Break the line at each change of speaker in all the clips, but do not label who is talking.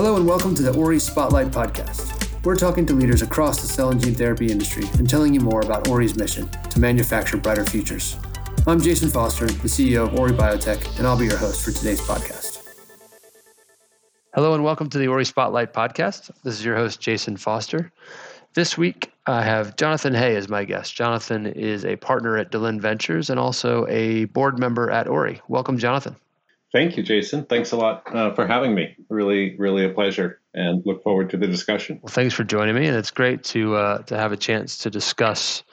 Hello and welcome to the Ori Spotlight Podcast. We're talking to leaders across the cell and gene therapy industry and telling you more about Ori's mission to manufacture brighter futures. I'm Jason Foster, the CEO of Ori Biotech, and I'll be your host for today's podcast. Hello and welcome to the Ori Spotlight Podcast. This is your host, Jason Foster. This week, I have Jonathan Hay as my guest. Jonathan is a partner at Delin Ventures and also a board member at Ori. Welcome, Jonathan.
Thank you, Jason. Thanks a lot uh, for having me. Really, really a pleasure, and look forward to the discussion.
Well, thanks for joining me, and it's great to uh, to have a chance to discuss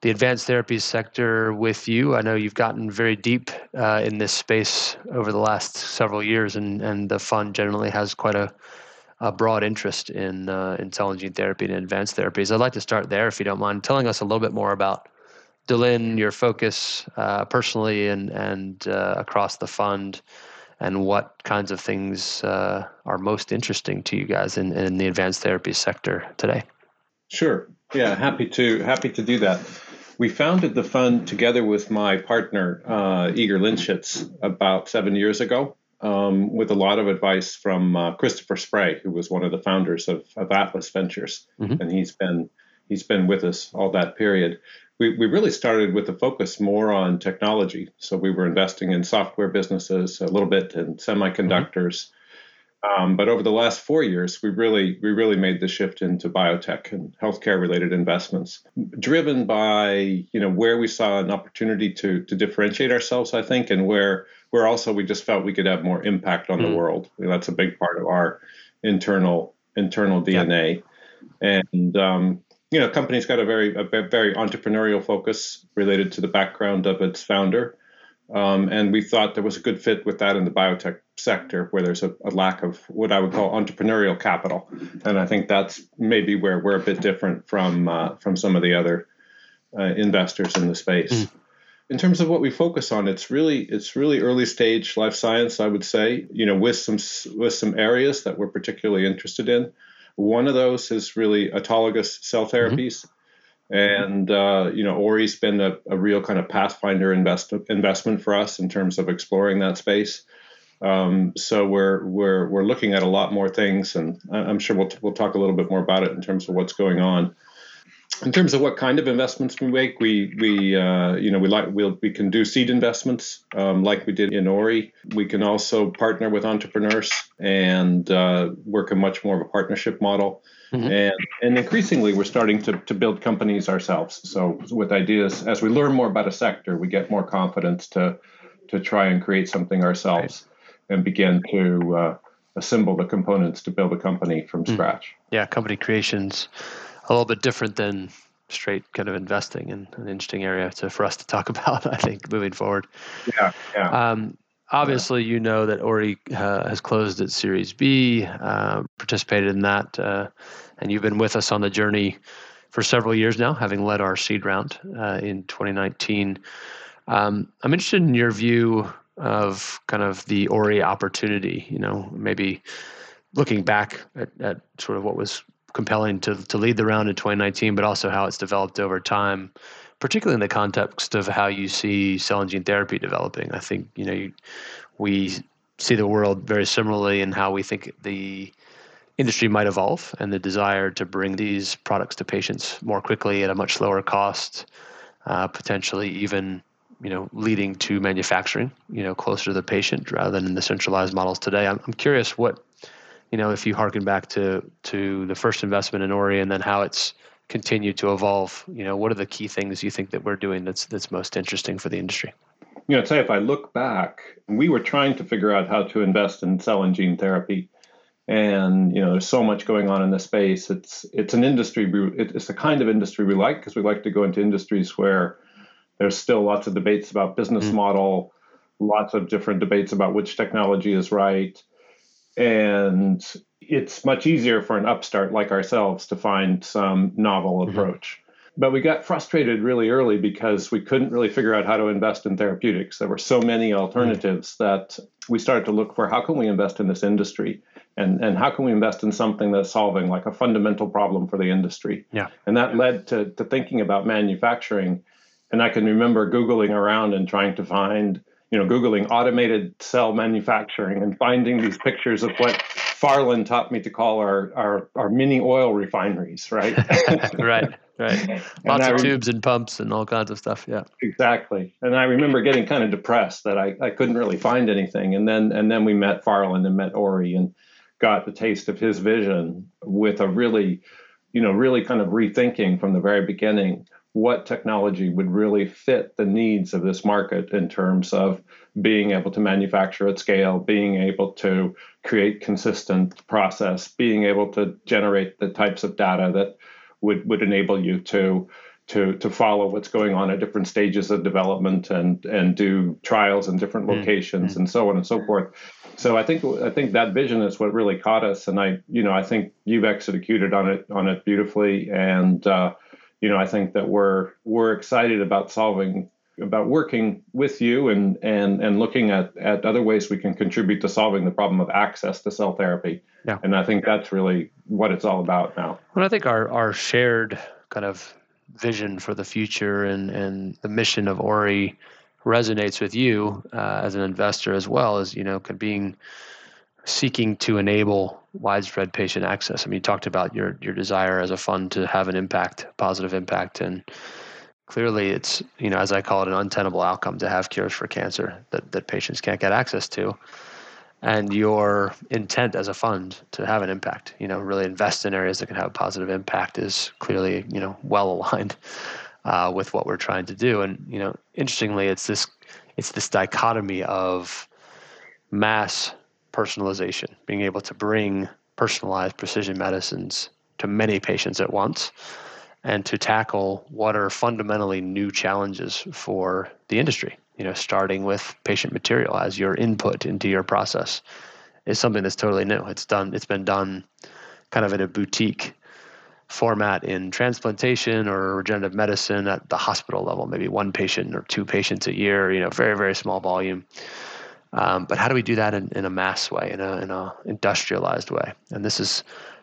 the advanced therapies sector with you. I know you've gotten very deep uh, in this space over the last several years, and and the fund generally has quite a a broad interest in uh, in cell and gene therapy and advanced therapies. I'd like to start there, if you don't mind, telling us a little bit more about Delin, your focus uh, personally and and uh, across the fund, and what kinds of things uh, are most interesting to you guys in, in the advanced therapy sector today.
Sure. Yeah, happy to happy to do that. We founded the fund together with my partner uh, Igor Linshits about seven years ago, um, with a lot of advice from uh, Christopher Spray, who was one of the founders of, of Atlas Ventures, mm-hmm. and he's been he's been with us all that period we, we really started with a focus more on technology. So we were investing in software businesses, a little bit in semiconductors. Mm-hmm. Um, but over the last four years, we really we really made the shift into biotech and healthcare related investments, driven by you know where we saw an opportunity to to differentiate ourselves, I think, and where where also we just felt we could have more impact on mm-hmm. the world. that's a big part of our internal internal DNA, yeah. and um, you know, company's got a very a very entrepreneurial focus related to the background of its founder, um, and we thought there was a good fit with that in the biotech sector, where there's a, a, lack of what I would call entrepreneurial capital, and I think that's maybe where we're a bit different from uh, from some of the other uh, investors in the space. Mm. In terms of what we focus on, it's really it's really early stage life science, I would say. You know, with some with some areas that we're particularly interested in. One of those is really autologous cell mm-hmm. therapies. Mm-hmm. And, uh, you know, Ori's been a, a, real kind of pathfinder invest, investment for us in terms of exploring that space. Um, so we're, we're, we're looking at a lot more things, and I'm sure we'll, we'll talk a little bit more about it in terms of what's going on in terms of what kind of investments we make, we we uh, you know we like we we'll, we can do seed investments um, like we did in Ori. We can also partner with entrepreneurs and uh, work a much more of a partnership model. Mm-hmm. And and increasingly, we're starting to to build companies ourselves. So with ideas, as we learn more about a sector, we get more confidence to to try and create something ourselves right. and begin to uh, assemble the components to build a company from mm-hmm. scratch.
Yeah, company creations a little bit different than straight kind of investing in an interesting area to, for us to talk about, I think, moving forward.
Yeah, yeah. Um,
obviously, you know that Ori uh, has closed its Series B, uh, participated in that, uh, and you've been with us on the journey for several years now, having led our seed round uh, in 2019. Um, I'm interested in your view of kind of the Ori opportunity. You know, maybe looking back at, at sort of what was compelling to to lead the round in 2019, but also how it's developed over time, particularly in the context of how you see cell and gene therapy developing. I think you know you, we see the world very similarly in how we think the industry might evolve and the desire to bring these products to patients more quickly at a much lower cost, uh, potentially even you know leading to manufacturing you know closer to the patient rather than in the centralized models today. I'm, I'm curious what you know, if you harken back to to the first investment in Ori and then how it's continued to evolve, you know, what are the key things you think that we're doing that's that's most interesting for the industry?
You know, say if I look back, we were trying to figure out how to invest in cell and gene therapy, and you know, there's so much going on in the space. It's it's an industry. We, it's the kind of industry we like because we like to go into industries where there's still lots of debates about business mm-hmm. model, lots of different debates about which technology is right and it's much easier for an upstart like ourselves to find some novel mm-hmm. approach. But we got frustrated really early because we couldn't really figure out how to invest in therapeutics. There were so many alternatives mm-hmm. that we started to look for how can we invest in this industry and, and how can we invest in something that's solving like a fundamental problem for the industry.
Yeah.
And that led to, to thinking about manufacturing. And I can remember Googling around and trying to find you know, Googling automated cell manufacturing and finding these pictures of what Farlan taught me to call our our, our mini oil refineries, right?
right, right. Lots of tubes and pumps and all kinds of stuff. Yeah,
exactly. And I remember getting kind of depressed that I, I couldn't really find anything. And then and then we met Farlan and met Ori and got the taste of his vision with a really, you know, really kind of rethinking from the very beginning what technology would really fit the needs of this market in terms of being able to manufacture at scale, being able to create consistent process, being able to generate the types of data that would, would enable you to to to follow what's going on at different stages of development and and do trials in different mm, locations mm-hmm. and so on and so forth. So I think I think that vision is what really caught us, and I you know I think you've executed on it on it beautifully, and uh, you know I think that we're we're excited about solving about working with you and and and looking at at other ways we can contribute to solving the problem of access to cell therapy. Yeah. And I think that's really what it's all about now.
Well, I think our our shared kind of vision for the future and and the mission of Ori resonates with you uh, as an investor as well as you know could being seeking to enable widespread patient access. I mean, you talked about your your desire as a fund to have an impact, positive impact, and clearly it's you know as I call it an untenable outcome to have cures for cancer that that patients can't get access to. And your intent as a fund to have an impact, you know, really invest in areas that can have a positive impact is clearly, you know, well aligned uh, with what we're trying to do. And you know, interestingly, it's this it's this dichotomy of mass personalization, being able to bring personalized precision medicines to many patients at once, and to tackle what are fundamentally new challenges for the industry. You know, starting with patient material as your input into your process is something that's totally new. It's done. It's been done kind of in a boutique format in transplantation or regenerative medicine at the hospital level, maybe one patient or two patients a year, you know, very, very small volume. Um, but how do we do that in, in a mass way, in a, in a industrialized way? And this is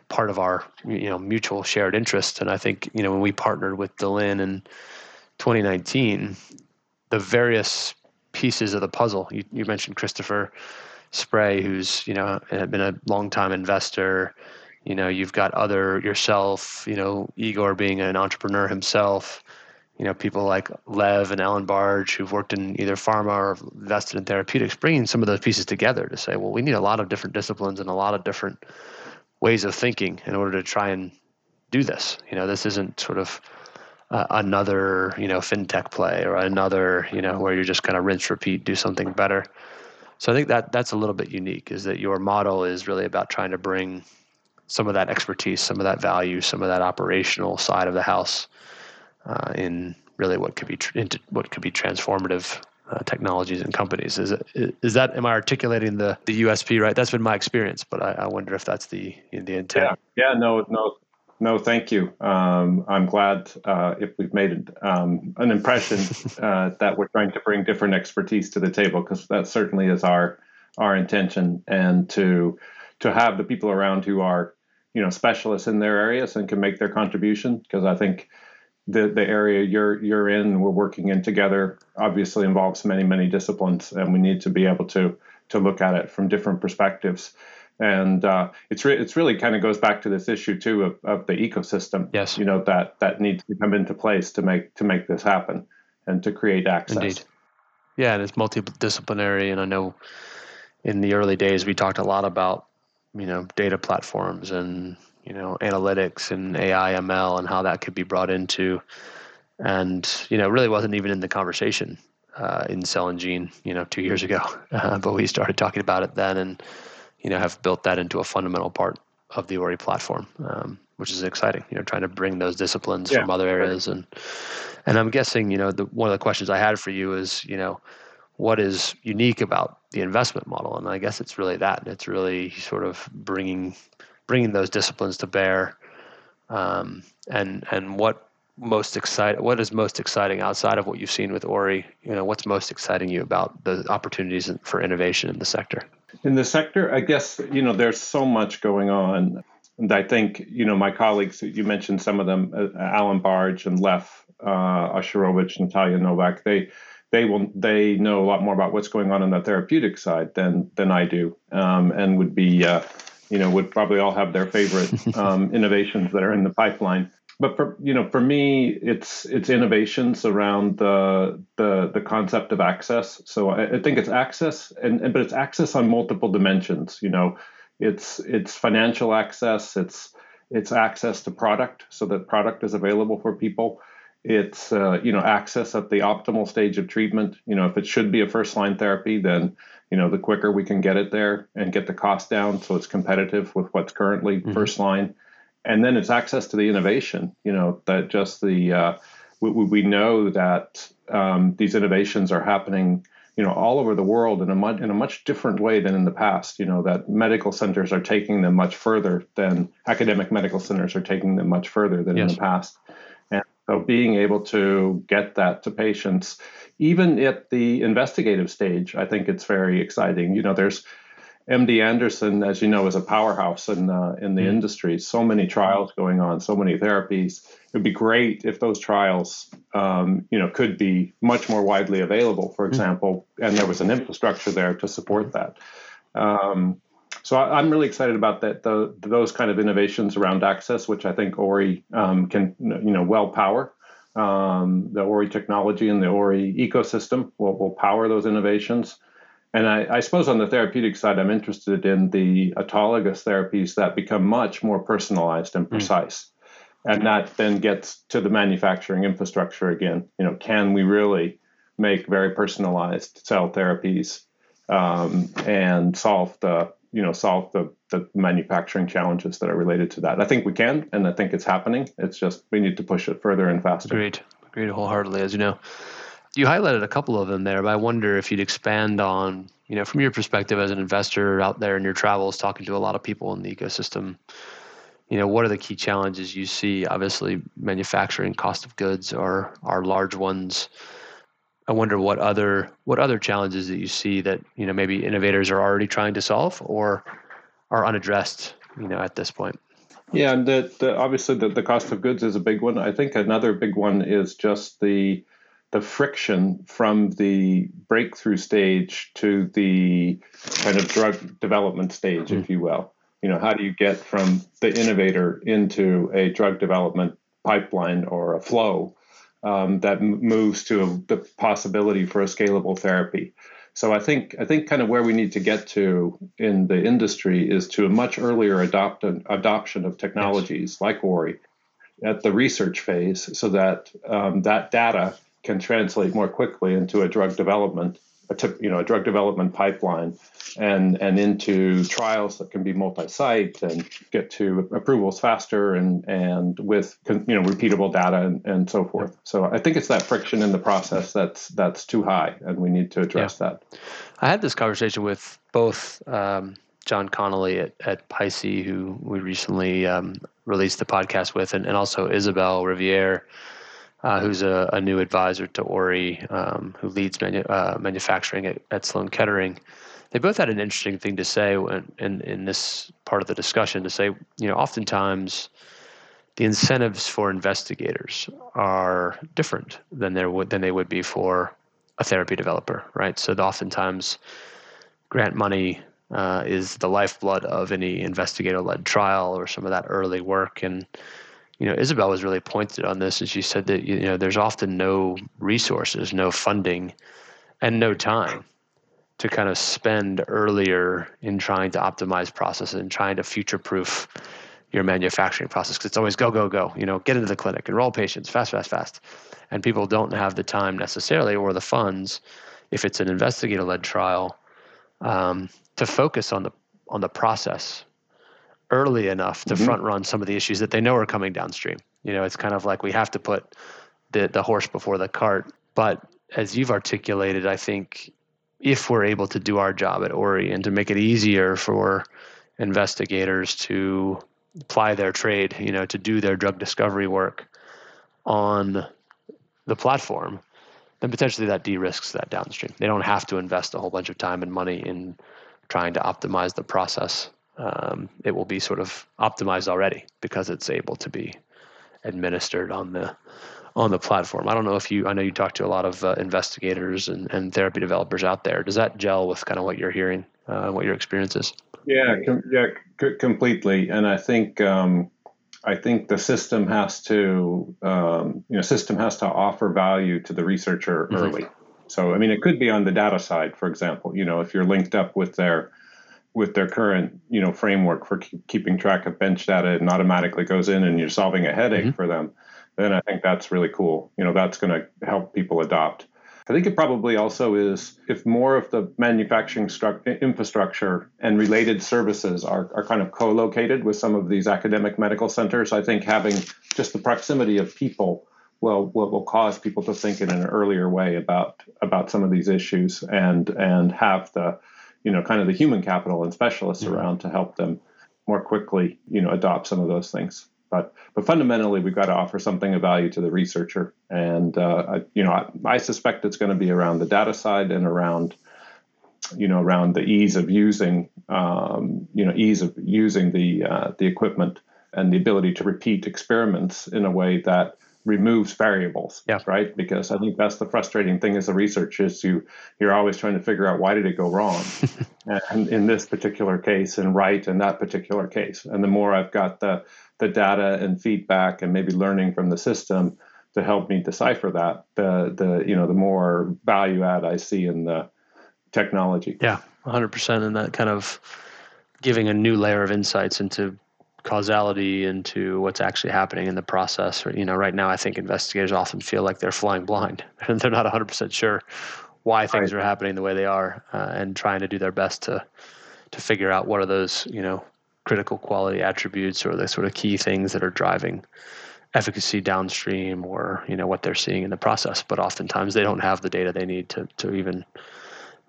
part of our, you know, mutual shared interest. And I think, you know, when we partnered with Delin in 2019, the various pieces of the puzzle, you, you mentioned Christopher Spray, who's, you know, had been a long time investor, you know you've got other yourself you know igor being an entrepreneur himself you know people like lev and alan barge who've worked in either pharma or invested in therapeutics bringing some of those pieces together to say well we need a lot of different disciplines and a lot of different ways of thinking in order to try and do this. You know this isn't sort of uh, another you know fintech play or another you know where you're just kind of rinse repeat do something better. So i think that that's a little bit unique is that your model is really about trying to bring some of that expertise, some of that value, some of that operational side of the house uh, in really what could be tr- into what could be transformative uh, technologies and companies. Is is that am I articulating the the USP right? That's been my experience, but I, I wonder if that's the the intent.
Yeah, yeah, no, no, no, thank you. Um, I'm glad uh, if we've made um, an impression uh, that we're trying to bring different expertise to the table because that certainly is our our intention, and to to have the people around who are you know specialists in their areas and can make their contribution because I think the the area you're you're in we're working in together obviously involves many many disciplines and we need to be able to to look at it from different perspectives. And uh, it's re- it's really kind of goes back to this issue too of, of the ecosystem.
Yes.
You know that that needs to come into place to make to make this happen and to create access.
Indeed. yeah and it's multidisciplinary and I know in the early days we talked a lot about you know data platforms and you know analytics and AI ML and how that could be brought into. And you know it really wasn't even in the conversation uh, in cell and gene you know two years ago. Uh, but we started talking about it then and you know have built that into a fundamental part of the Ori platform um, which is exciting you know trying to bring those disciplines yeah, from other areas. Right. and and I'm guessing you know the, one of the questions I had for you is you know what is unique about the investment model? And i guess it's really that. It's really sort of bringing bringing those disciplines to bear um, and and what most exciting what is most exciting outside of what you've seen with ori? You know what's most exciting you about the opportunities for innovation in the sector?
In the sector i guess you know there's so much going on. And i think you know my colleagues you mentioned some of them uh, alan barge and lev uh, Osherovich, natalia novak they they will they know a lot more about what's going on on the therapeutic side than than I do, um, and would be uh, you know, would probably all have their favorite um, innovations that are in the pipeline. But for you know, for me, it's it's innovations around the the the concept of access. So I, I think it's access, and, and but it's access on multiple dimensions. You know, it's it's financial access. It's it's access to product, so that product is available for people. It's uh, you know access at the optimal stage of treatment. You know, if it should be a first line therapy, then you know the quicker we can get it there and get the cost down, so it's competitive with what's currently mm-hmm. first line. And then it's access to the innovation. You know that just the uh, we, we know that um, these innovations are happening you know all over the world in a much in a much different way than in the past you know that medical centers are taking them much further than academic medical centers are taking them much further than yes. in the past so being able to get that to patients even at the investigative stage i think it's very exciting you know there's MD Anderson, as you know, is a powerhouse in uh, in the mm. industry. So many trials going on, so many therapies. It would be great if those trials, um, you know, could be much more widely available. For mm. example, mm. and there was an infrastructure there to support that. Um, so I, am really excited about that. The, those kind of innovations around access, which I think Ori um, can, you know, well power. Um, the Ori technology and the Ori ecosystem will, will power those innovations. And I, I, suppose on the therapeutic side, I'm interested in the autologous therapies that become much more personalized and hmm. precise. Mm. And that then gets to the manufacturing infrastructure again. You know, can we really make very personalized cell therapies um, and solve the you know solve the, the manufacturing challenges that are related to that? I think we can, and I think it's happening. It's just we need to push it further and faster.
Agreed. Agreed wholeheartedly. As you know, you highlighted a couple of them there, but I wonder if you'd expand on, you know, from your perspective as an investor out there in your travels, talking to a lot of people in the ecosystem, you know, what are the key challenges you see? Obviously, manufacturing cost of goods are are large ones. I wonder what other what other challenges that you see that you know maybe innovators are already trying to solve or are unaddressed, you know, at this point.
Yeah, and the, the obviously the, the cost of goods is a big one. I think another big one is just the the friction from the breakthrough stage to the kind of drug development stage, mm-hmm. if you will. You know, how do you get from the innovator into a drug development pipeline or a flow um, that moves to a, the possibility for a scalable therapy? So I think I think kind of where we need to get to in the industry is to a much earlier adopt, adoption of technologies yes. like Ori at the research phase, so that um, that data can translate more quickly into a drug development, a tip, you know, a drug development pipeline, and and into trials that can be multi-site and get to approvals faster and and with you know repeatable data and, and so forth. So I think it's that friction in the process that's that's too high, and we need to address yeah. that.
I had this conversation with both. Um, John Connolly at, at Pici, who we recently um, released the podcast with, and, and also isabel Riviere, uh, who's a, a, new advisor to Ori, um, who leads manu- uh, manufacturing at, at Sloan Kettering. They both had an interesting thing to say in, in, in this part of the discussion to say, you know, oftentimes the incentives for investigators are different than there than they would be for a therapy developer, right? So oftentimes grant money uh, is the lifeblood of any investigator-led trial or some of that early work, and you know, Isabel was really pointed on this, and she said that you know there's often no resources, no funding, and no time to kind of spend earlier in trying to optimize processes and trying to future-proof your manufacturing process because it's always go go go. You know, get into the clinic, enroll patients, fast fast fast, and people don't have the time necessarily or the funds if it's an investigator-led trial um, to focus on the on the process early enough to mm-hmm. front run some of the issues that they know are coming downstream. You know, it's kind of like we have to put the the horse before the cart. But as you've articulated, I think if we're able to do our job at Ori and to make it easier for investigators to apply their trade, you know, to do their drug discovery work on the platform, then potentially that de-risks that downstream. They don't have to invest a whole bunch of time and money in trying to optimize the process um, it will be sort of optimized already because it's able to be administered on the on the platform. I don't know if you I know you talk to a lot of uh, investigators and, and therapy developers out there. Does that gel with kind of what you're hearing uh, what your experience is.
Yeah, com- yeah, c- completely. And I think um, I think the system has to um, you know system has to offer value to the researcher mm-hmm. early. So I mean, it could be on the data side, for example. You know, if you're linked up with their with their current you know framework for keep, keeping track of bench data and automatically goes in and you're solving a headache mm-hmm. for them, then I think that's really cool. You know, that's going to help people adopt. I think it probably also is if more of the manufacturing stru- infrastructure and related services are, are kind of co located with some of these academic medical centers, I think having just the proximity of people will, will, will cause people to think in an earlier way about, about some of these issues and, and have the, you know, kind of the human capital and specialists mm-hmm. around to help them more quickly, you know, adopt some of those things. But but fundamentally, we've got to offer something of value to the researcher, and uh, I, you know I, I suspect it's going to be around the data side and around you know around the ease of using um, you know ease of using the uh, the equipment and the ability to repeat experiments in a way that removes variables
yeah.
right because i think that's the frustrating thing as a researcher is you you're always trying to figure out why did it go wrong and in this particular case and right in that particular case and the more i've got the the data and feedback and maybe learning from the system to help me decipher that, the the you know the more value add I see in the technology.
Yeah, 100%. And that kind of giving a new layer of insights into causality into what's actually happening in the process. You know, right now I think investigators often feel like they're flying blind and they're not 100% sure why things right. are happening the way they are, uh, and trying to do their best to to figure out what are those you know critical quality attributes or the sort of key things that are driving efficacy downstream or you know what they're seeing in the process but oftentimes they don't have the data they need to to even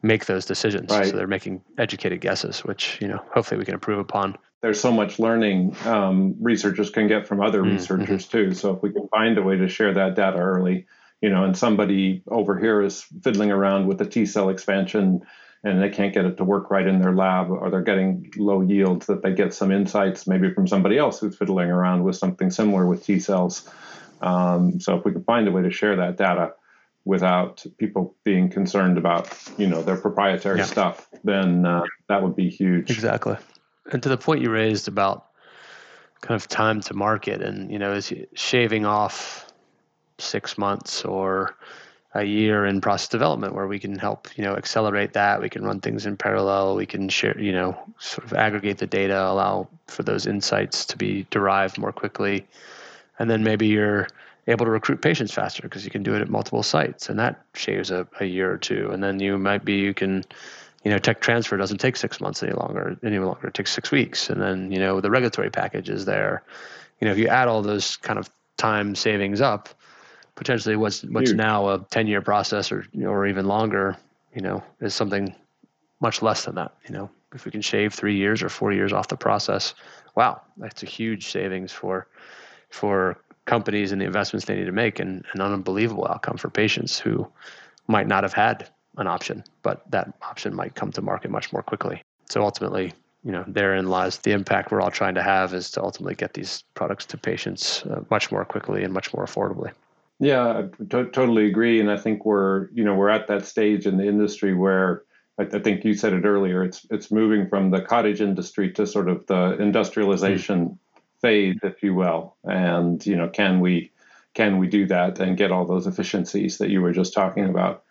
make those decisions right. so they're making educated guesses which you know hopefully we can improve upon
there's so much learning um, researchers can get from other mm-hmm. researchers too so if we can find a way to share that data early you know and somebody over here is fiddling around with the t cell expansion and they can't get it to work right in their lab or they're getting low yields that they get some insights maybe from somebody else who's fiddling around with something similar with T cells. Um, so if we could find a way to share that data without people being concerned about you know their proprietary yeah. stuff, then uh, that would be huge.
Exactly. And to the point you raised about kind of time to market and you know is shaving off six months or a year in process development where we can help you know accelerate that. We can run things in parallel. We can share you know sort of aggregate the data allow for those insights to be derived more quickly. And then maybe you're able to recruit patients faster because you can do it at multiple sites and that shaves a, a year or two. And then you might be you can you know tech transfer doesn't take six months any longer any longer. It takes six weeks. And then you know the regulatory package is there. You know if you add all those kind of time savings up potentially what's what's Huge. now a 10 year process or or even longer you know is something much less than that you know. If we can shave three years or four years off the process wow that's a huge savings for for companies and the investments they need to make and an unbelievable outcome for patients who might not have had an option but that option might come to market much more quickly so ultimately you know therein lies the impact we're all trying to have is to ultimately get these products to patients uh, much more quickly and much more affordably
yeah, I totally agree, and I think we're you know we're at that stage in the industry where I, I think you said it earlier. It's it's moving from the cottage industry to sort of the industrialization mm. phase, if you will. And you know, can we can we do that and get all those efficiencies that you were just talking about?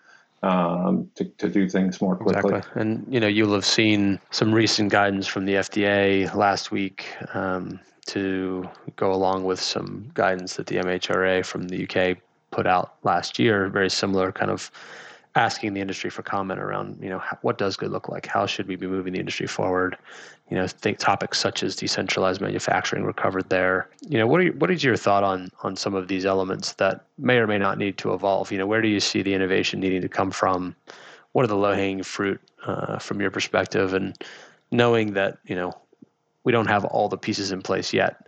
Um, to, to do things more quickly.
Exactly. And you know, you'll have seen some recent guidance from the FDA last week um, to go along with some guidance that the MHRA from the UK put out last year, very similar kind of asking the industry for comment around, you know, what does good look like? How should we be moving the industry forward? You know, think topics such as decentralized manufacturing were covered there. You know, what are what is your thought on on some of these elements that may or may not need to evolve? You know, where do you see the innovation needing to come from? What are the low hanging fruit uh, from your perspective? And knowing that you know we don't have all the pieces in place yet,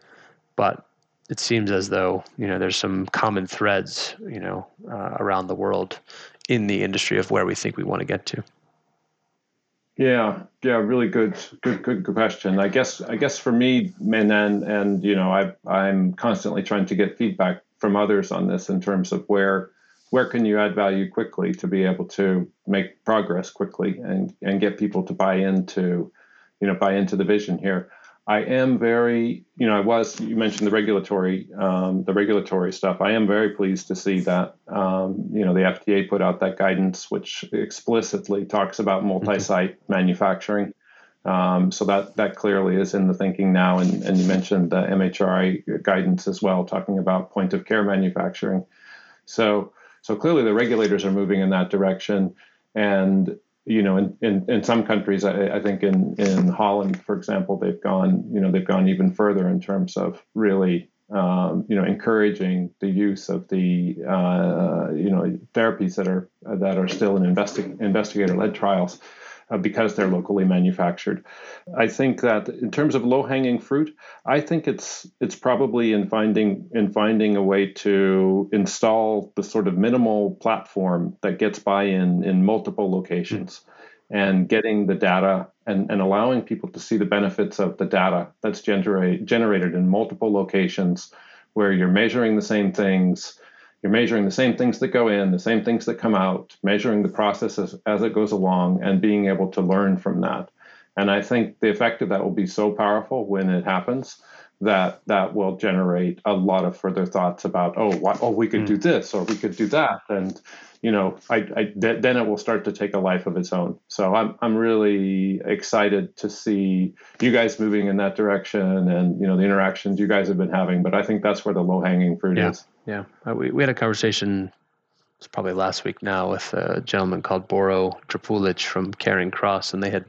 but it seems as though you know there's some common threads you know uh, around the world in the industry of where we think we want to get to.
Yeah, yeah, really good, good, good, question. I guess, I guess for me, and and, and you know, I I'm constantly trying to get feedback from others on this in terms of where where can you add value quickly to be able to make progress quickly and, and get people to buy into, you know, buy into the vision here. I am very, you know, I was. You mentioned the regulatory, um, the regulatory stuff. I am very pleased to see that, um, you know, the FDA put out that guidance, which explicitly talks about multi-site mm-hmm. manufacturing. Um, so that that clearly is in the thinking now. And, and you mentioned the MHRA guidance as well, talking about point of care manufacturing. So so clearly the regulators are moving in that direction. And you know, in, in, in some countries, I, I, think in, in Holland, for example, they've gone, you know, they've gone even further in terms of really, um, you know, encouraging the use of the, uh, you know, therapies that are that are still in investi- investigator-led trials Uh, because they're locally manufactured. I think that in terms of low-hanging fruit, I think it's it's probably in finding in finding a way to install the sort of minimal platform that gets buy-in in multiple locations. And getting the data and, and allowing people to see the benefits of the data that's generate, generated in multiple locations where you're measuring the same things, you're measuring the same things that go in, the same things that come out, measuring the process as, as it goes along, and being able to learn from that. And I think the effect of that will be so powerful when it happens that that will generate a lot of further thoughts about oh why, oh we could mm. do this or we could do that and you know I, I th- then it will start to take a life of its own so I'm I'm really excited to see you guys moving in that direction and you know the interactions you guys have been having but I think that's where the low hanging fruit
yeah.
is
yeah uh, we we had a conversation it's probably last week now with a gentleman called Boro Dropulic from Caring Cross and they had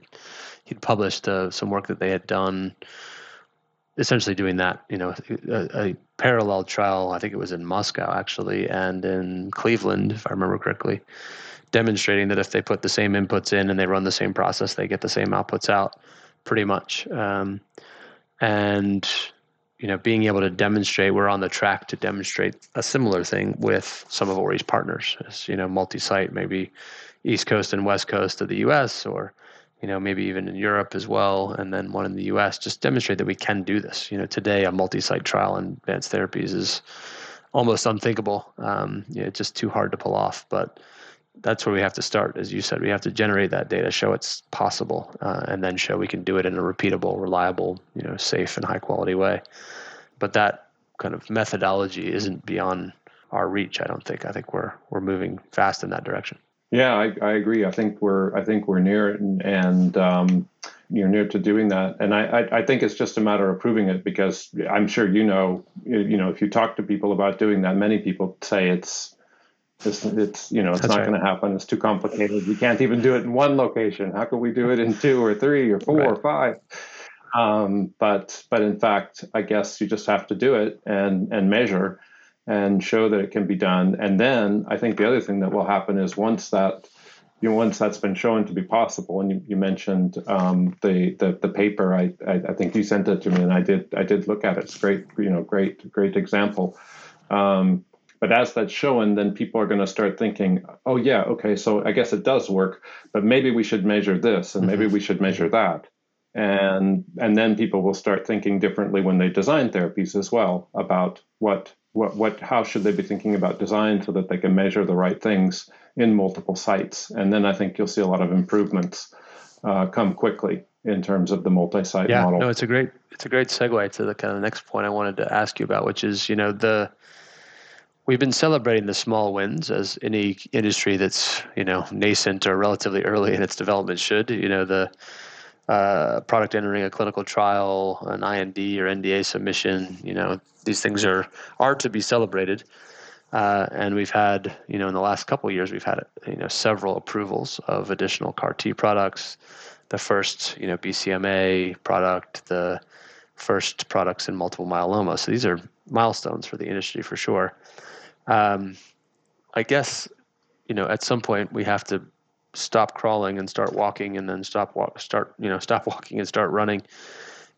he'd published uh, some work that they had done essentially doing that, you know, a, a, parallel trial. I think it was in Moscow actually, and in Cleveland, if I remember correctly, demonstrating that if they put the same inputs in and they run the same process, they get the same outputs out, pretty much. Um, and you know, being able to demonstrate, we're on the track to demonstrate a similar thing with some of Ori's partners. As, you know, multi-site, maybe East Coast and West Coast of the U.S. or you know, maybe even in Europe as well, and then one in the U.S. Just demonstrate that we can do this. You know, today a multi-site trial in advanced therapies is almost unthinkable. Um, you know, it's just too hard to pull off. But that's where we have to start, as you said. We have to generate that data, show it's possible, uh, and then show we can do it in a repeatable, reliable, you know, safe and high quality way. But that kind of methodology isn't beyond our reach. I don't think. I think we're we're moving fast in that direction.
Yeah, I, I agree. I think we're I think we're near it, and, and um, you're near to doing that. And I, I, I think it's just a matter of proving it because I'm sure you know you know if you talk to people about doing that, many people say it's it's, it's you know it's That's not right. going to happen. It's too complicated. We can't even do it in one location. How can we do it in two or three or four right. or five? Um, but but in fact, I guess you just have to do it and and measure and show that it can be done. And then I think the other thing that will happen is once that you know, once that's been shown to be possible, and you, you mentioned um, the, the the paper, I, I, I think you sent it to me, and I did I did look at it. It's great, you know, great great example. Um, but as that's shown, then people are going to start thinking, oh yeah, okay, so I guess it does work, but maybe we should measure this, and maybe mm-hmm. we should measure that, and and then people will start thinking differently when they design therapies as well about what what, what how should they be thinking about design so that they can measure the right things in multiple sites. And then i think you'll see a lot of improvements uh, come quickly in terms of the multi-site
yeah,
model.
no it's a great it's a great segue to the kind of next point i wanted to ask you about which is you know the we've been celebrating the small wins as any industry that's you know nascent or relatively early in its development should you know the uh, product entering a clinical trial, an IND or NDA submission. You know, these things are are to be celebrated. Uh, and we've had, you know, in the last couple years, we've had, you know, several approvals of additional CAR T products. The first, you know, BCMA product, the first products in multiple myeloma. So these are milestones for the industry for sure. Um, I guess, you know, at some point we have to stop crawling and start walking and then stop walk start you know stop walking and start running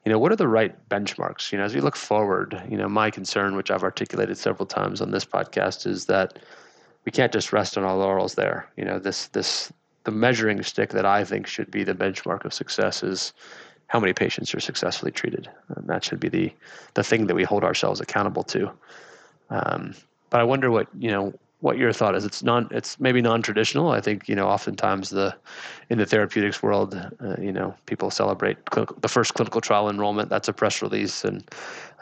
you know what are the right benchmarks you know as we look forward you know my concern which i've articulated several times on this podcast is that we can't just rest on our laurels there you know this this the measuring stick that i think should be the benchmark of success is how many patients are successfully treated and that should be the the thing that we hold ourselves accountable to um, but i wonder what you know what your thought is. It's non, it's maybe non-traditional. I think you know, oftentimes the in the therapeutics world, uh, you know, people celebrate clinical, the first clinical trial enrollment. That's a press release, and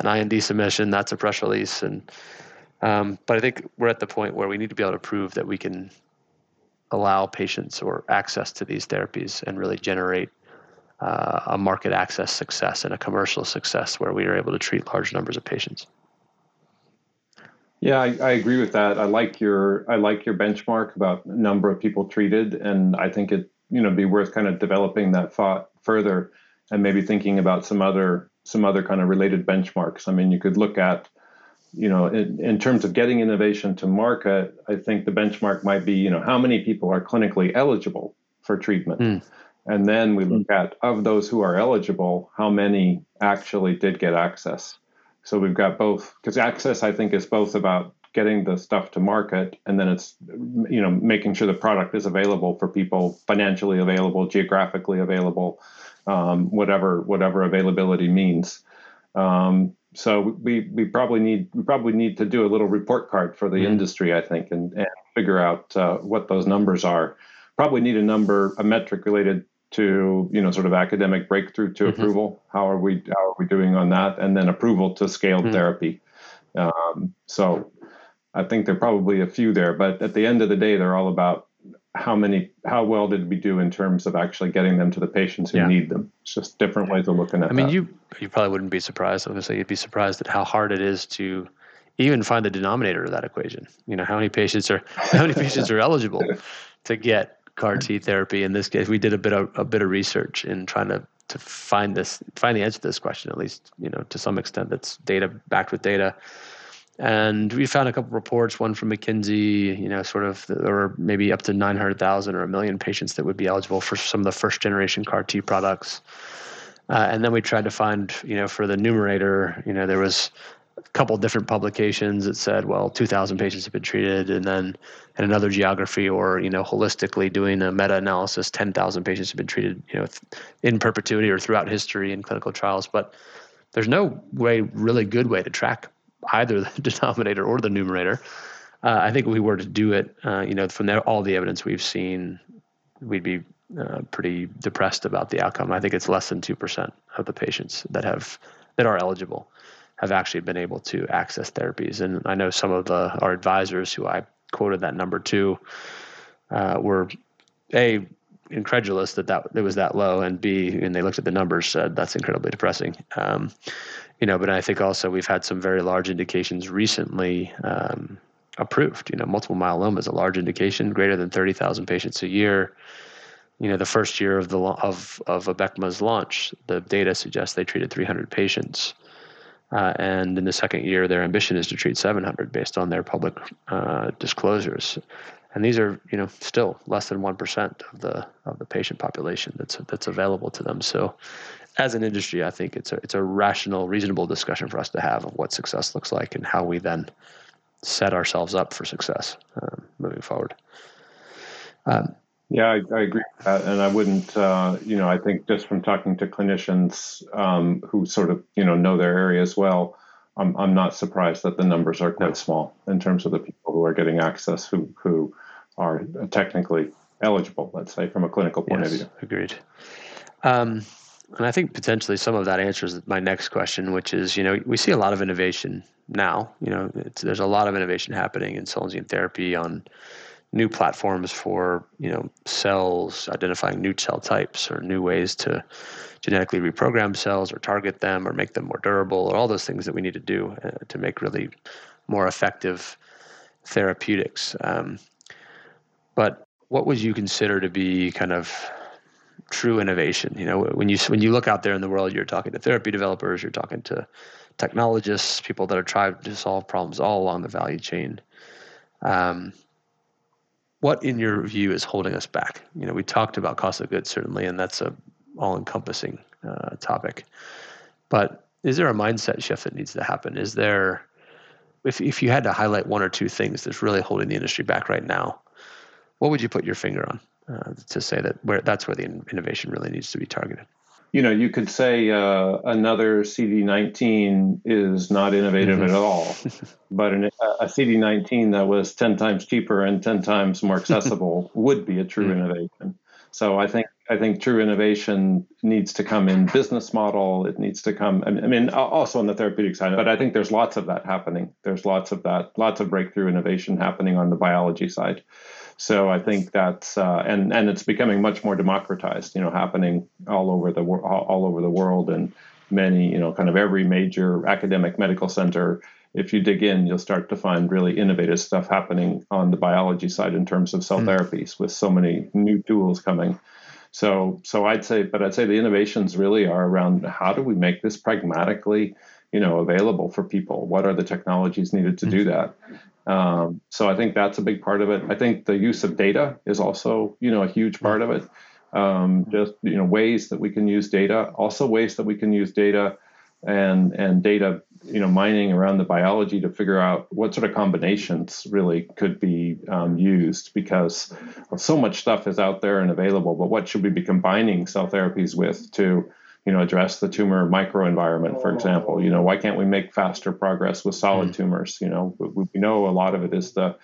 an IND submission. That's a press release, and um, but I think we're at the point where we need to be able to prove that we can allow patients or access to these therapies and really generate uh, a market access success and a commercial success where we are able to treat large numbers of patients.
Yeah, I, I, agree with that. I like your I like your benchmark about number of people treated, and I think it you know be worth kind of developing that thought further, and maybe thinking about some other some other kind of related benchmarks. I mean, you could look at you know in, in terms of getting innovation to market. I think the benchmark might be you know how many people are clinically eligible for treatment. Mm. And then we look at of those who are eligible, how many actually did get access. So we've got both because access, I think, is both about getting the stuff to market and then it's you know making sure the product is available for people financially available geographically available um, whatever whatever availability means um, so we we probably need we probably need to do a little report card for the mm-hmm. industry i think and, and figure out uh, what those numbers are probably need a number a metric related to you know sort of academic breakthrough to mm-hmm. approval. How are we how are we doing on that? And then approval to scaled mm-hmm. therapy. Um, so I think there are probably a few there, but at the end of the day, they're all about how many how well did we do in terms of actually getting them to the patients who yeah. need them. It's just different ways of looking at.
I mean, that. you you probably wouldn't be surprised. Obviously, you'd be surprised at how hard it is to even find the denominator of that equation. You know, how many patients are how many patients are eligible to get CAR T therapy. In this case, we did a bit of a bit of research in trying to to find this find the answer to this question at least you know to some extent that's data backed with data and we found a couple reports one from mckinsey you know sort of there were maybe up to 900000 or a million patients that would be eligible for some of the first generation car t products uh, and then we tried to find you know for the numerator you know there was couple different publications that said, well, 2,000 patients have been treated, and then in another geography or you know holistically doing a meta-analysis, 10,000 patients have been treated, you know, in perpetuity or throughout history in clinical trials. But there's no way, really good way to track either the denominator or the numerator. Uh, I think if we were to do it, uh, you know, from there, all the evidence we've seen, we'd be uh, pretty depressed about the outcome. I think it's less than two percent of the patients that have that are eligible have actually been able to access therapies. And I know some of the our advisors who I quoted that number to uh, were a incredulous that that it was that low, and b and they looked at the numbers said that's incredibly depressing. Um, you know, but I think also we've had some very large indications recently. Um, approved. You know, multiple myeloma is a large indication, greater than 30,000 patients a year. You know, the first year of the of of Abecma's launch, the data suggests they treated 300 patients. Uh, and in the second year, their ambition is to treat 700 based on their public uh, disclosures. And these are, you know, still less than one percent of the of the patient population that's that's available to them. So, as an industry, I think it's a it's a rational, reasonable discussion for us to have of what success looks like and how we then set ourselves up for success uh, moving forward.
Um, yeah, I, I, agree with that, and I wouldn't. Uh, you know, I think just from talking to clinicians um, who sort of you know know their area as well, I'm I'm not surprised that the numbers are quite small in terms of the people who are getting access who who are technically eligible. Let's say from a clinical point yes, of view.
Agreed. Um, and I think potentially some of that answers my next question, which is, you know, we see a lot of innovation now. You know, there's a lot of innovation happening in cell and gene therapy on new platforms for you know cells, identifying new cell types or new ways to genetically reprogram cells or target them or make them more durable or all those things that we need to do uh, to make really more effective therapeutics. Um, but what would you consider to be kind of true innovation? You know, when you when you look out there in the world, you're talking to therapy developers, you're talking to technologists, people that are trying to solve problems all along the value chain. Um, what in your view is holding us back? You know, we talked about cost of goods certainly, and that's a all-encompassing uh, topic. But is there a mindset shift that needs to happen? Is there, if if you had to highlight one or two things that's really holding the industry back right now, what would you put your finger on uh, to say that where that's where the innovation really needs to be targeted?
You know, you could say uh, another CD19 is not innovative mm-hmm. at all, but an, a CD19 that was 10 times cheaper and 10 times more accessible would be a true mm-hmm. innovation. So I think I think true innovation needs to come in business model. It needs to come. I mean, also on the therapeutic side, but I think there's lots of that happening. There's lots of that, lots of breakthrough innovation happening on the biology side. So I think that's uh, and and it's becoming much more democratized. You know, happening all over the all over the world and many you know kind of every major academic medical center. If you dig in, you'll start to find really innovative stuff happening on the biology side in terms of cell mm. therapies, with so many new tools coming. So so I'd say, but I'd say the innovations really are around how do we make this pragmatically you know available for people what are the technologies needed to do mm-hmm. that um, so I think that's a big part of it. I think the use of data is also, you know, a huge part of it. Um, just you know, ways that we can use data, also ways that we can use data and and data, you know, mining around the biology to figure out what sort of combinations really could be um, used because so much stuff is out there and available. But what should we be combining cell therapies with to you know, address the tumor microenvironment, for example. You know, why can't we make faster progress with solid mm. tumors? You know, we, we, know a lot of it is the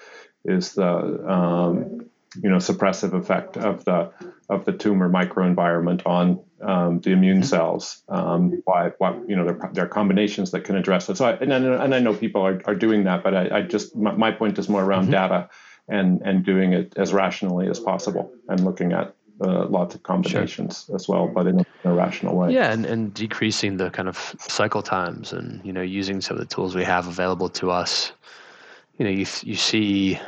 is the um, you know suppressive effect of the of the tumor microenvironment on um, the immune mm-hmm. cells. Um, why, why, you know, there, there, are combinations that can address it. So, I, and, and I know people are, are doing that, but I, I just my, my, point is more around mm-hmm. data and and doing it as rationally as possible and looking at uh, lots of combinations sure. as well, but in a, in a, rational way.
Yeah, and, and decreasing the kind of cycle times and you know using some of the tools we have available to us. You know, you you see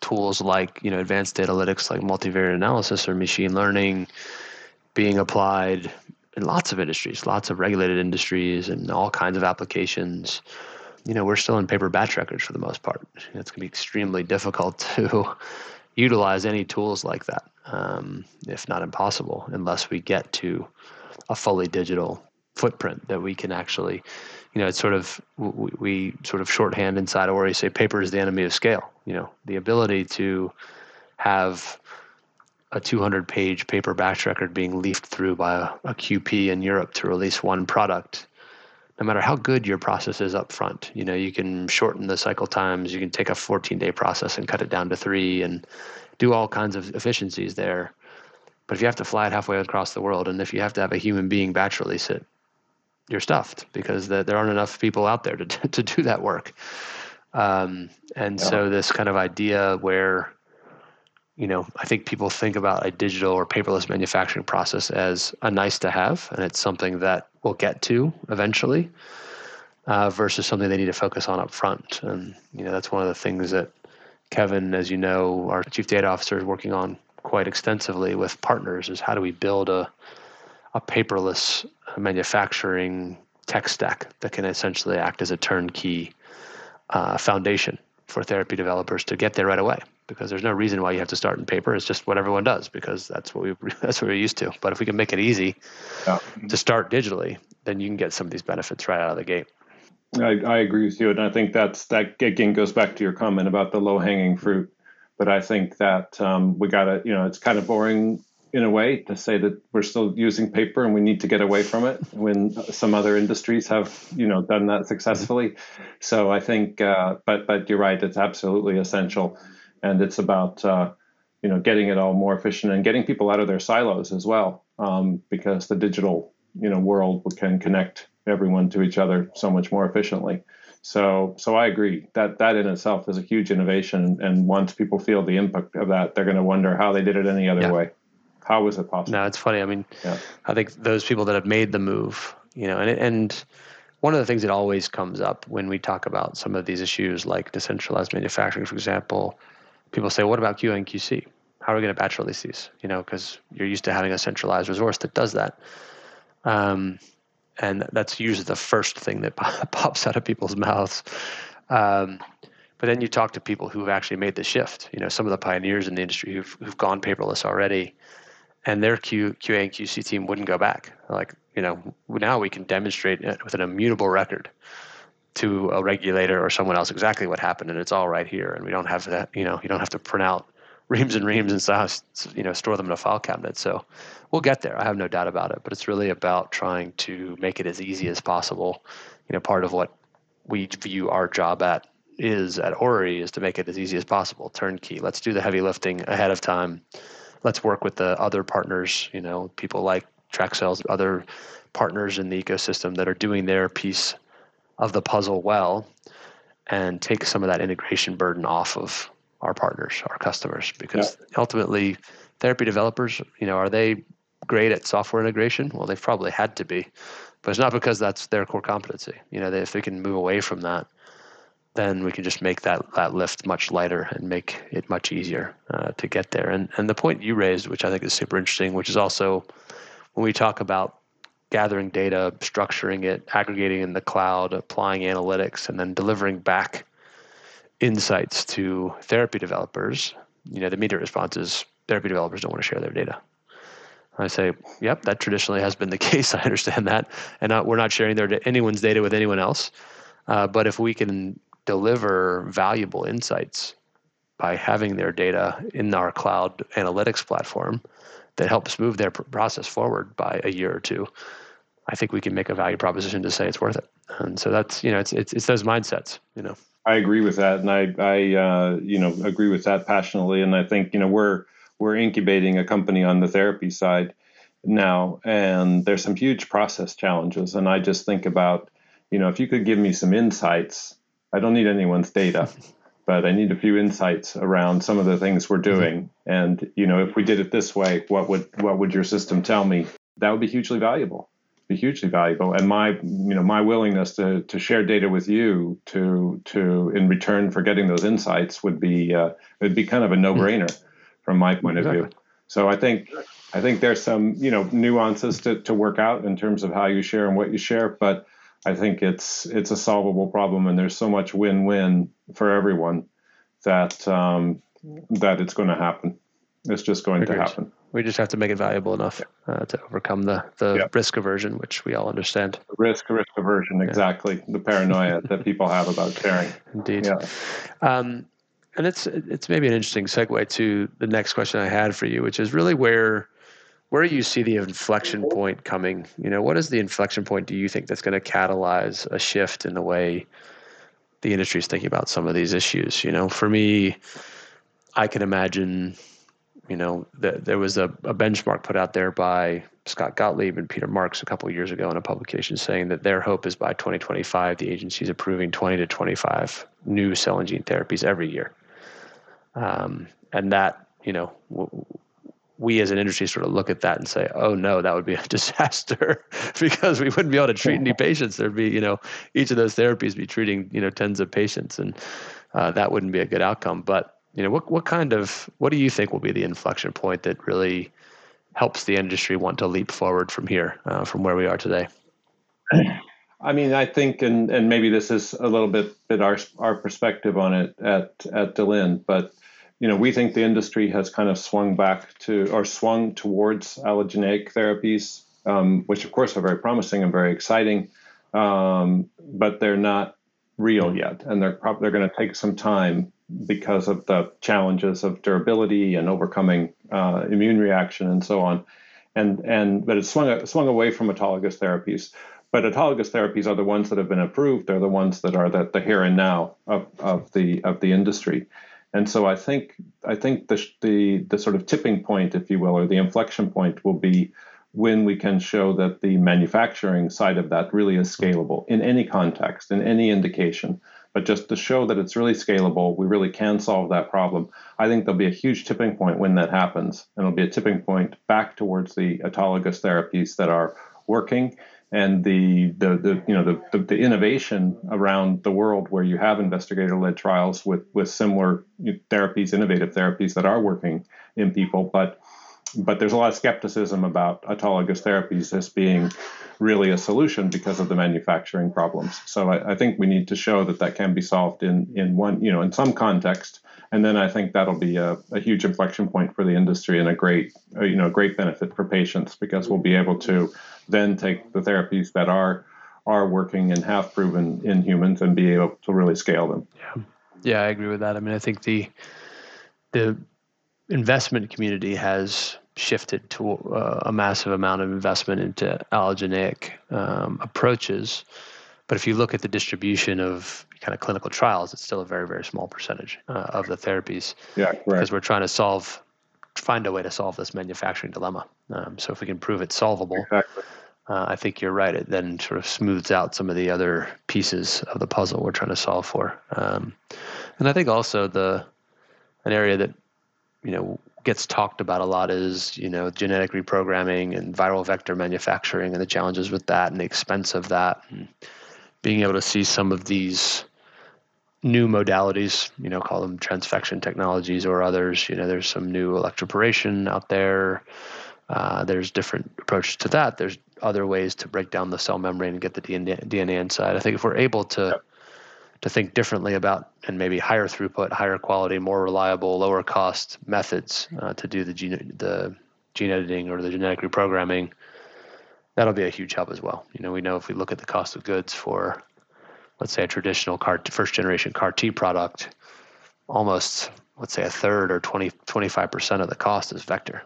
tools like you know advanced analytics like multivariate analysis or machine learning being applied in lots of industries, lots of regulated industries, and all kinds of applications. You know, we're still in paper batch records for the most part. It's going to be extremely difficult to utilize any tools like that um, if not impossible, unless we get to a fully digital footprint that we can actually, you know, it's sort of we, we sort of shorthand inside where you say paper is the enemy of scale. You know, the ability to have a 200 page paper batch record being leafed through by a, a, QP in Europe to release one product, no matter how good your process is up front, you know, you can shorten the cycle times. You can take a 14 day process and cut it down to three and do all kinds of efficiencies there. But if you have to fly it halfway across the world, and if you have to have a human being batch release it, you're stuffed because the, there aren't enough people out there to to do that work. Um, and yeah. so this kind of idea where, you know, I think people think about a digital or paperless manufacturing process as a nice to have, and it's something that we'll get to eventually, uh, versus something they need to focus on up front. And you know, that's one of the things that Kevin, as you know, our chief data officer is working on quite extensively with partners is how do we build a, a paperless manufacturing tech stack that can essentially act as a turnkey uh, foundation for therapy developers to get there right away because there's no reason why you have to start in paper it's just what everyone does because that's what we that's what we're used to but if we can make it easy yeah. to start digitally then you can get some of these benefits right out of the gate
I, I agree with you, and I think that's that again goes back to your comment about the low hanging fruit. But I think that um, we got to, you know, it's kind of boring in a way to say that we're still using paper and we need to get away from it when some other industries have, you know, done that successfully. So I think, uh, but but you're right, it's absolutely essential, and it's about. Uh, you know, getting it all more efficient and getting people out of their silos as well, um, because the digital, you know, world can connect everyone to each other so much more efficiently. So, so I agree that that in itself is a huge innovation. And once people feel the impact of that, they're going to wonder how they did it any other yeah. way. How was it possible?
No, it's funny. I mean, yeah. I think those people that have made the move, you know, and and one of the things that always comes up when we talk about some of these issues, like decentralized manufacturing, for example, people say, "What about QA and QC? How are we going to batch release these?" You know, because you're used to having a centralized resource that does that. Um, and that's usually the first thing that pops out of people's mouths. Um, but then you talk to people who've actually made the shift. You know, some of the pioneers in the industry who've who've gone paperless already, and their Q, QA and QC team wouldn't go back. Like, you know, now we can demonstrate it with an immutable record to a regulator or someone else exactly what happened, and it's all right here, and we don't have that. You know, you don't have to print out reams and reams and you know store them in a file cabinet. So we'll get there. I have no doubt about it. But it's really about trying to make it as easy as possible. You know, part of what we view our job at is at Ori is to make it as easy as possible, turnkey. Let's do the heavy lifting ahead of time. Let's work with the other partners. You know, people like TrakCel's, other partners in the ecosystem that are doing their piece of the puzzle well, and take some of that integration burden off of our partners, our customers, because yeah. ultimately, therapy developers, you know, are they great at software integration? Well, they've probably had to be, but it's not because that's their core competency. You know, they, if they can move away from that, then we can just make that that lift much lighter and make it much easier uh, to get there. And and the point you raised, which I think is super interesting, which is also when we talk about gathering data, structuring it, aggregating in the cloud, applying analytics, and then delivering back insights to therapy developers, you know, the immediate response is therapy developers don't want to share their data. I say, yep, that traditionally has been the case. I understand that, and we're not sharing their anyone's data with anyone else. Uh, but if we can deliver valuable insights by having their data in our cloud analytics platform that helps move their process forward by a year or two, I think we can make a value proposition to say it's worth it. And so that's you know it's it's, it's those mindsets. You know.
I agree with that, and I I uh, you know agree with that passionately, and I think you know we're we're incubating a company on the therapy side now, and there's some huge process challenges, and I just think about you know if you could give me some insights, I don't need anyone's data. but I need a few insights around some of the things we're mm-hmm. doing. And you know, if we did it this way, what would what would your system tell me? That would be hugely valuable be hugely valuable. And my, you know, my willingness to to share data with you to to in return for getting those insights would be uh, would be kind of a no brainer mm-hmm. from my point of view. So I think I think there's some you know nuances to, to work out in terms of how you share and what you share, but I think it's it's a solvable problem, and there's so much win-win for everyone that um, that it's going to happen. It's just going Agreed. to happen.
We just have to make it valuable enough uh, to overcome the, the yep. risk aversion, which we all understand.
Risk, risk aversion, exactly. The paranoia that people have about sharing.
Indeed. Yeah. Um, and it's it's maybe an interesting segue to the next question I had for you, which is really where where do you see the inflection point coming. You know, what is the inflection point do you think that's going to catalyze a shift in the way the industry is thinking about some of these issues? You know, for me, I can imagine you know, the, there was a, a, benchmark put out there by Scott Gottlieb and Peter Marks a couple years ago in a publication saying that their hope is by 2025 the agency is approving 20 to 25 new cell and gene therapies every year. Um, and that, you know, w- we as an industry sort of look at that and say, oh no, that would be a disaster because we wouldn't be able to treat any patients. There'd be, you know, each of those therapies be treating, you know, tens of patients and uh, that wouldn't be a good outcome. But you know what what kind of what do you think will be the inflection point that really helps the industry want to leap forward from here uh, from where we are today
i mean i think and and maybe this is a little bit bit our our perspective on it at at Delind but you know we think the industry has kind of swung back to or swung towards allogeneic therapies um, which of course are very promising and very exciting um, but they're not real yet and they're probably they're going to take some time because of the challenges of durability and overcoming uh, immune reaction and so on. And and but it swung swung away from autologous therapies. But autologous therapies are the ones that have been approved. They're the ones that are the, the here and now of, of the of the industry. And so I think I think the, the the sort of tipping point, if you will, or the inflection point, will be when we can show that the manufacturing side of that really is scalable in any context, in any indication but just to show that it's really scalable, we really can solve that problem. I think there'll be a huge tipping point when that happens, and it'll be a tipping point back towards the autologous therapies that are working and the the, the you know the, the, the innovation around the world where you have investigator-led trials with with similar therapies, innovative therapies that are working in people, but but there's a lot of skepticism about autologous therapies as being really a solution because of the manufacturing problems. So I, I, think we need to show that that can be solved in in one you know in some context, and then I think that'll be a, a huge inflection point for the industry and a great uh, you know great benefit for patients because we'll be able to then take the therapies that are are working and have proven in humans and be able to really scale them.
Yeah, yeah, I agree with that. I mean, I think the the investment community has shifted to uh, a massive amount of investment into allogeneic um, approaches. But if you look at the distribution of kind of clinical trials, it's still a very, very small percentage uh, of the therapies.
Yeah, correct.
Because we're trying to solve, find a way to solve this manufacturing dilemma. Um, so if we can prove it's solvable,
exactly.
uh, I think you're right. It then sort of smooths out some of the other pieces of the puzzle we're trying to solve for. Um, and I think also the an area that you know gets talked about a lot is you know genetic reprogramming and viral vector manufacturing and the challenges with that and the expense of that. And being able to see some of these new modalities you know call them transfection technologies or others you know there's some new electroporation out there. Uh, there's different approaches to that. There's other ways to break down the cell membrane and get the dna, inside. I think if we're able to yep to think differently about and maybe higher throughput, higher quality, more reliable, lower cost methods uh, to do the gene the gene editing or the genetic reprogramming. That'll be a huge help as well. You know, we know if we look at the cost of goods for, let's say, a traditional CAR first generation CAR T product, almost let's say a third or 20 25 percent of the cost is vector.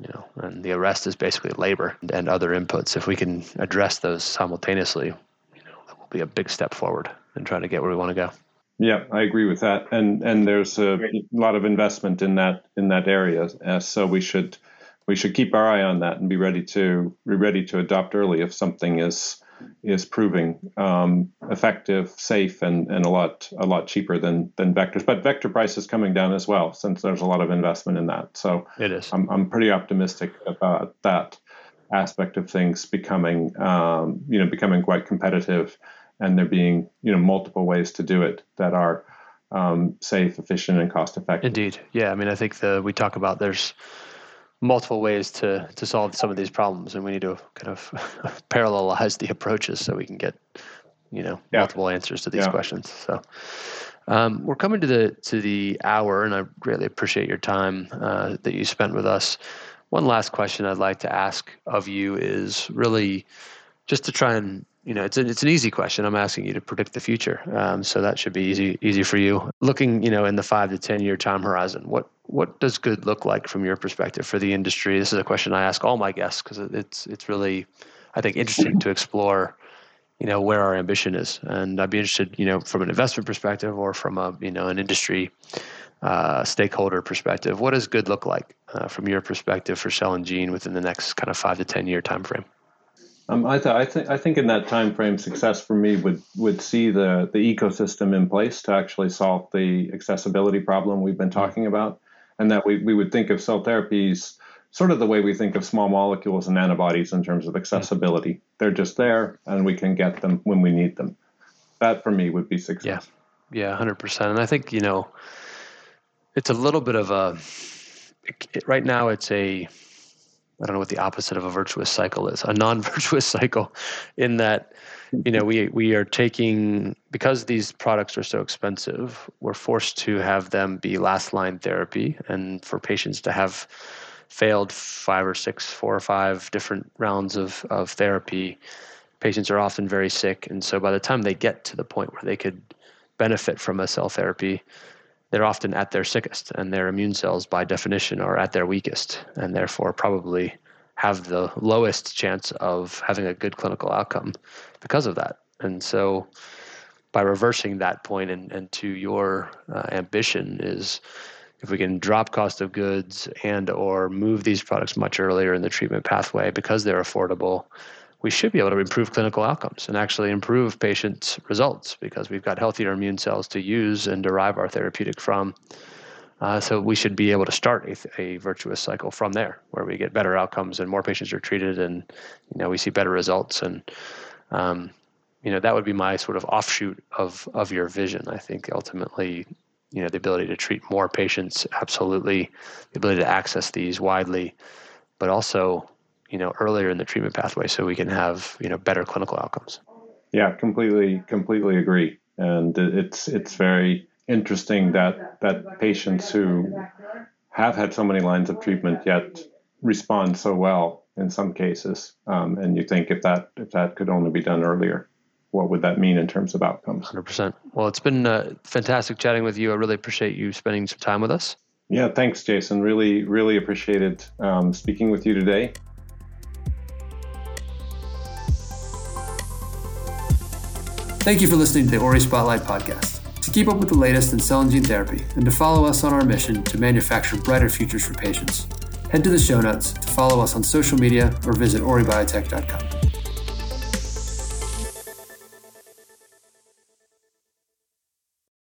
You know, and the rest is basically labor and other inputs. If we can address those simultaneously, you know, that will be a big step forward and trying to get where we want to go.
Yeah, I agree with that, and and there's a lot of investment in that in that area, uh, so we should we should keep our eye on that and be ready to be ready to adopt early if something is is proving um, effective, safe, and, and a lot a lot cheaper than than vectors. But vector price is coming down as well, since there's a lot of investment in that. So
it is.
I'm I'm pretty optimistic about that aspect of things becoming um, you know becoming quite competitive and there being you know multiple ways to do it that are um, safe, efficient, and cost effective.
Indeed, yeah. I mean, I think the we talk about there's multiple ways to to solve some of these problems, and we need to kind of parallelize the approaches so we can get you know yeah. multiple answers to these yeah. questions. So. Um, we're coming to the to the hour, and I really appreciate your time uh, that you spent with us. One last question I'd like to ask of you is really just to try and you know, it's it's an easy question. I'm asking you to predict the future, um, so that should be easy easy for you. Looking, you know, in the five to ten year time horizon, what what does good look like from your perspective for the industry? This is a question I ask all my guests because it's it's really, I think, interesting to explore, you know, where our ambition is, and I'd be interested, you know, from an investment perspective or from a you know an industry uh, stakeholder perspective. What does good look like uh, from your perspective for cell and gene within the next kind of five to ten year time frame?
Um, I, th- I think I think in that time frame, success for me would would see the the ecosystem in place to actually solve the accessibility problem we've been talking about, and that we we would think of cell therapies sort of the way we think of small molecules and antibodies in terms of accessibility. They're just there, and we can get them when we need them. That for me would be success.
Yeah, yeah, hundred percent. And I think you know, it's a little bit of a. It, right now, it's a I don't know what the opposite of a virtuous cycle is, a non-virtuous cycle, in that you know we we are taking because these products are so expensive, we're forced to have them be last line therapy, and for patients to have failed five or six, four or five different rounds of of therapy, patients are often very sick, and so by the time they get to the point where they could benefit from a cell therapy, they're often at their sickest, and their immune cells, by definition, are at their weakest, and therefore probably have the lowest chance of having a good clinical outcome because of that. And so, by reversing that point and, and to your uh, ambition is if we can drop cost of goods and or move these products much earlier in the treatment pathway because they're affordable we should be able to improve clinical outcomes and actually improve patients' results because we've got healthier immune cells to use and derive our therapeutic from. Uh, so we should be able to start a, a, virtuous cycle from there, where we get better outcomes and more patients are treated, and you know we see better results. And um, you know that would be my sort of offshoot of of your vision. I think ultimately, you know, the ability to treat more patients, absolutely, the ability to access these widely, but also you know earlier in the treatment pathway so we can have you know better clinical outcomes.
Yeah completely completely agree. And it's it's very interesting that that patients who have had so many lines of treatment yet respond so well in some cases. Um, and you think if that if that could only be done earlier what would that mean in terms of outcomes?
100% well it's been uh, fantastic chatting with you. I really appreciate you spending some time with us.
Yeah, thanks, Jason. Really, really appreciated um, speaking with you today.
Thank you for listening to the Ori Spotlight podcast. To keep up with the latest in cell and gene therapy and to follow us on our mission to manufacture brighter futures for patients, head to the show notes to follow us on social media or visit oribiotech.com.